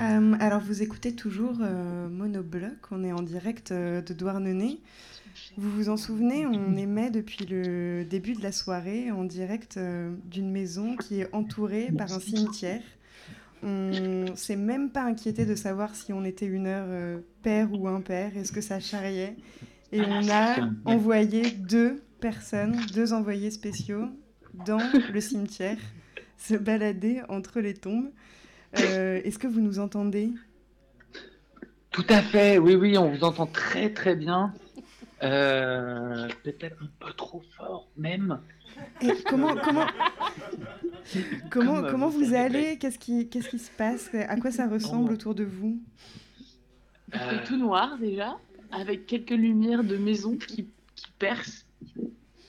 Euh, alors, vous écoutez toujours euh, Monobloc, on est en direct euh, de Douarnenez. Vous vous en souvenez, on émet depuis le début de la soirée en direct d'une maison qui est entourée par un cimetière. On s'est même pas inquiété de savoir si on était une heure père ou impair, est-ce que ça charriait? Et on a envoyé deux personnes, deux envoyés spéciaux dans le cimetière, se balader entre les tombes. Euh, est-ce que vous nous entendez? Tout à fait, oui, oui, on vous entend très très bien. Euh, peut-être un peu trop fort même. comment comment comment, comment vous allez? Qu'est-ce qui qu'est-ce qui se passe? À quoi ça ressemble autour de vous? Tout noir déjà, avec quelques lumières de maison qui, qui percent.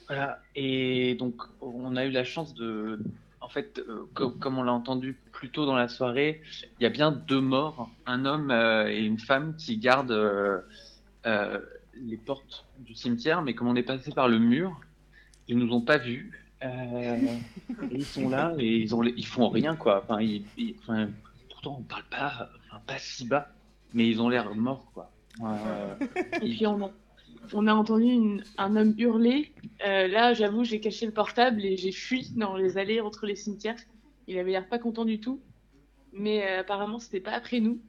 Voilà, et donc on a eu la chance de, en fait, euh, comme on l'a entendu plus tôt dans la soirée, il y a bien deux morts, un homme euh, et une femme qui gardent euh, les portes du cimetière, mais comme on est passé par le mur, ils nous ont pas vus. ils sont là et ils, ont, font rien quoi. Enfin, pourtant on parle pas, pas si bas, mais ils ont l'air morts quoi. et puis on, on a entendu un homme hurler. Euh, là, j'avoue, j'ai caché le portable et j'ai fui dans les allées entre les cimetières. Il avait l'air pas content du tout, mais euh, apparemment, c'était pas après nous.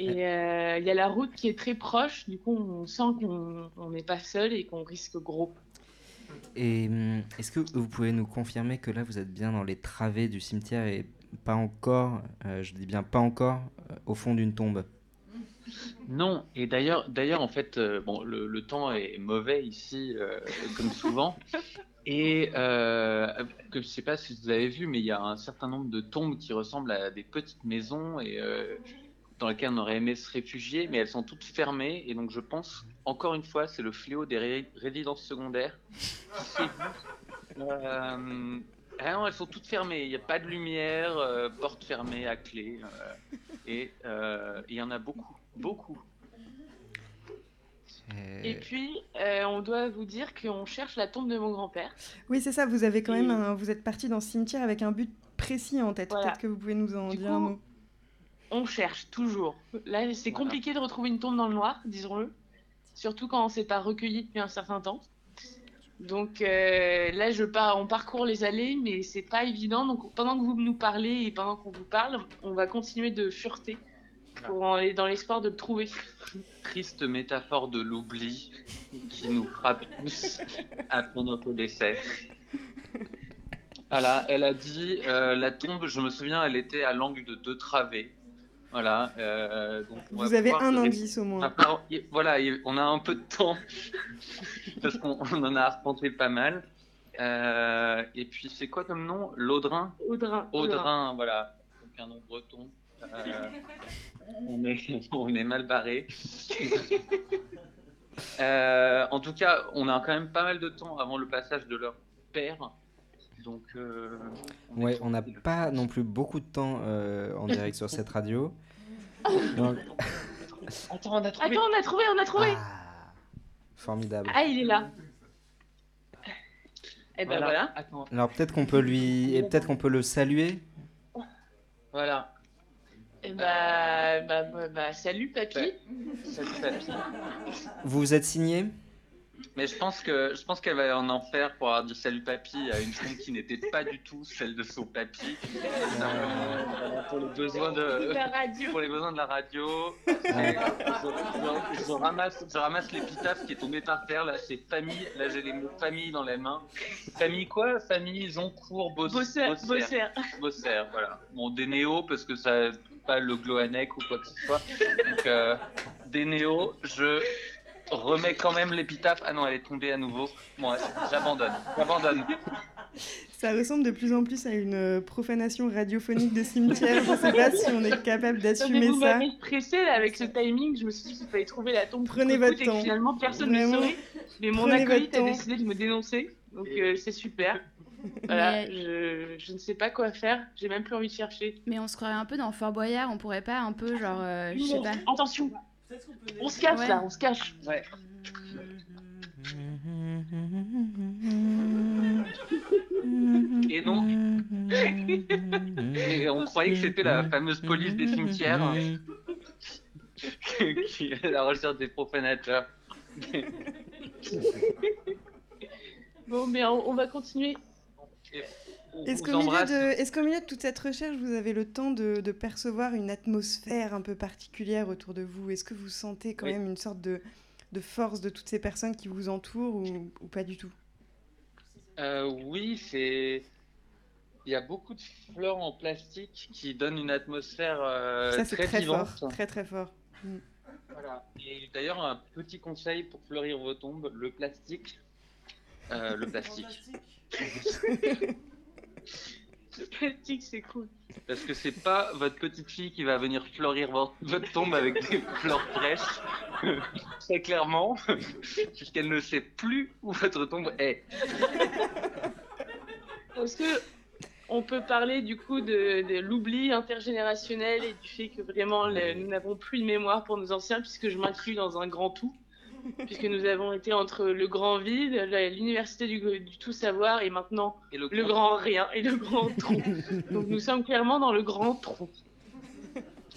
Et euh, il y a la route qui est très proche, du coup, on sent qu'on n'est pas seul et qu'on risque gros. Et hum, est-ce que vous pouvez nous confirmer que là, vous êtes bien dans les travées du cimetière et pas encore, je dis bien pas encore, au fond d'une tombe? Non, et d'ailleurs, d'ailleurs en fait, euh, bon, le, temps est mauvais ici, euh, comme souvent. Et euh, que je sais pas si vous avez vu, mais il y a un certain nombre de tombes qui ressemblent à des petites maisons et dans lesquelles on aurait aimé se réfugier, mais elles sont toutes fermées. Et donc je pense, encore une fois, c'est le fléau des résidences secondaires. Non, elles sont toutes fermées. Il n'y a pas de lumière, porte fermée à clé. Et il y en a beaucoup. Beaucoup. Et puis, euh, on doit vous dire qu'on cherche la tombe de mon grand-père. Oui, c'est ça. Vous avez quand même, vous êtes parti dans ce cimetière avec un but précis en tête. Peut-être que vous pouvez nous en dire un mot. On cherche toujours. Là, c'est compliqué de retrouver une tombe dans le noir, disons-le. Surtout quand on s'est pas recueilli depuis un certain temps. Donc euh, là, je pars, on parcourt les allées, mais c'est pas évident. Donc pendant que vous nous parlez et pendant qu'on vous parle, on va continuer de fureter pour dans l'espoir de le trouver. Triste métaphore de l'oubli qui nous frappe tous après notre décès. Voilà, elle a dit euh, la tombe, je me souviens, elle était à l'angle de deux travées. Voilà. Euh, donc Vous avez un indice au moins. voilà, on a un peu de temps parce qu'on en a arpenté pas mal. Euh, et puis c'est quoi comme nom? L'Audrin? Audrin. Audrin, voilà. Donc un nom breton. on, est, on est mal barré. Euh, en tout cas, on a quand même pas mal de temps avant le passage de leur père. Donc, euh, on ouais, on n'a pas non plus beaucoup de temps euh, en direct sur cette radio. Attends, on a trouvé. Attends, on a trouvé, on a trouvé. Ah, formidable. Ah, il est là. Et eh ben voilà. Alors peut-être qu'on peut lui, et peut-être qu'on peut le saluer. Voilà. Eh bah, bah, bah, bah, salut papy. Salut papy. Vous vous êtes signé? Mais je pense que je pense qu'elle va en enfer pour avoir dit salut papy à une femme qui n'était pas du tout celle de son papy. Euh, pour les besoins de, la radio. pour les besoins de la radio. je, ramasse je ramasse l'épitaphe qui est tombée par terre là. C'est famille. Là j'ai les mots famille dans les mains. Famille quoi? Famille Zoncourt Bosser. Bosser. Bosser. Voilà. Bon des parce que ça pas le Gloanec ou quoi que ce soit. Donc euh, des. Je remets quand même l'épitaphe. Ah non, elle est tombée à nouveau. Bon, j'abandonne. J'abandonne. Ça ressemble de plus en plus à une euh, profanation radiophonique de cimetière. Je ne sais pas si on est capable d'assumer ça. Vous m'avez stressé avec ce timing. Je me suis dit qu'il fallait trouver la tombe. Prenez votre temps. finalement, personne ne saurait. Mais mon acolyte a décidé de me dénoncer. Donc euh, c'est super. Voilà, je, je, ne sais pas quoi faire. J'ai même plus envie de chercher. Mais on se croirait un peu dans Fort Boyard. On pourrait pas un peu genre, euh, je sais pas. Attention, on se cache là, on se cache. Ouais. Et non. Et on croyait que c'était la fameuse police des cimetières qui est à la recherche des profanateurs. Bon, mais on, on va continuer. On Est-ce qu'au milieu, de, est-ce qu'au milieu de toute cette recherche, vous avez le temps de, de percevoir une atmosphère un peu particulière autour de vous? Est-ce que vous sentez quand Oui. même une sorte de, de force de toutes ces personnes qui vous entourent ou, ou pas du tout? Euh, oui, c'est. Il y a beaucoup de fleurs en plastique qui donnent une atmosphère euh, Ça, c'est très, très, vivante. fort. Très, très fort. Voilà. Et d'ailleurs, un petit conseil pour fleurir vos tombes le plastique. Euh, le plastique. C'est cool. Parce que c'est pas votre petite fille qui va venir fleurir vo- votre tombe avec des fleurs fraîches. Très clairement. Puisqu'elle ne sait plus où votre tombe est. Est-ce que on peut parler du coup de, de l'oubli intergénérationnel et du fait que vraiment le- nous n'avons plus de mémoire pour nos anciens, puisque je m'inclus dans un grand tout, puisque nous avons été entre le grand vide, l'université du, du tout savoir et maintenant Et le, le grand rien et le grand trou. Donc nous sommes clairement dans le grand trou.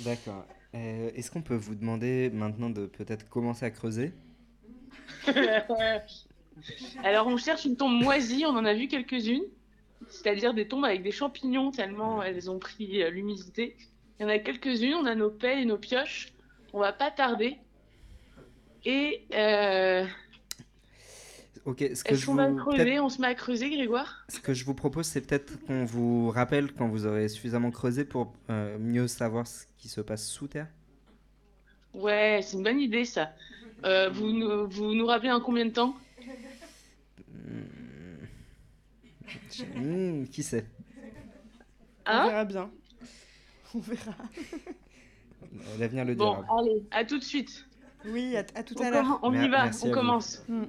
D'accord. Euh, Est-ce qu'on peut vous demander maintenant de peut-être commencer à creuser? Alors on cherche une tombe moisie, on en a vu quelques-unes, c'est-à-dire des tombes avec des champignons tellement elles ont pris euh, l'humidité. Il y en a quelques-unes, on a nos pelles et nos pioches, on va pas tarder. Et euh, Ok, ce que, est-ce je qu'on vous... va creuser? On se met à creuser, Grégoire? Ce que je vous propose, c'est peut-être qu'on vous rappelle quand vous aurez suffisamment creusé pour euh, mieux savoir ce qui se passe sous terre. Ouais, c'est une bonne idée ça. Euh, vous, nous, vous nous rappelez en combien de temps? Hmm, qui sait? On Hein verra bien. On verra. L'avenir le Bon, dira. allez, à tout de suite. Oui, à, à tout On, à l'heure. on y va, merci on commence. Mm.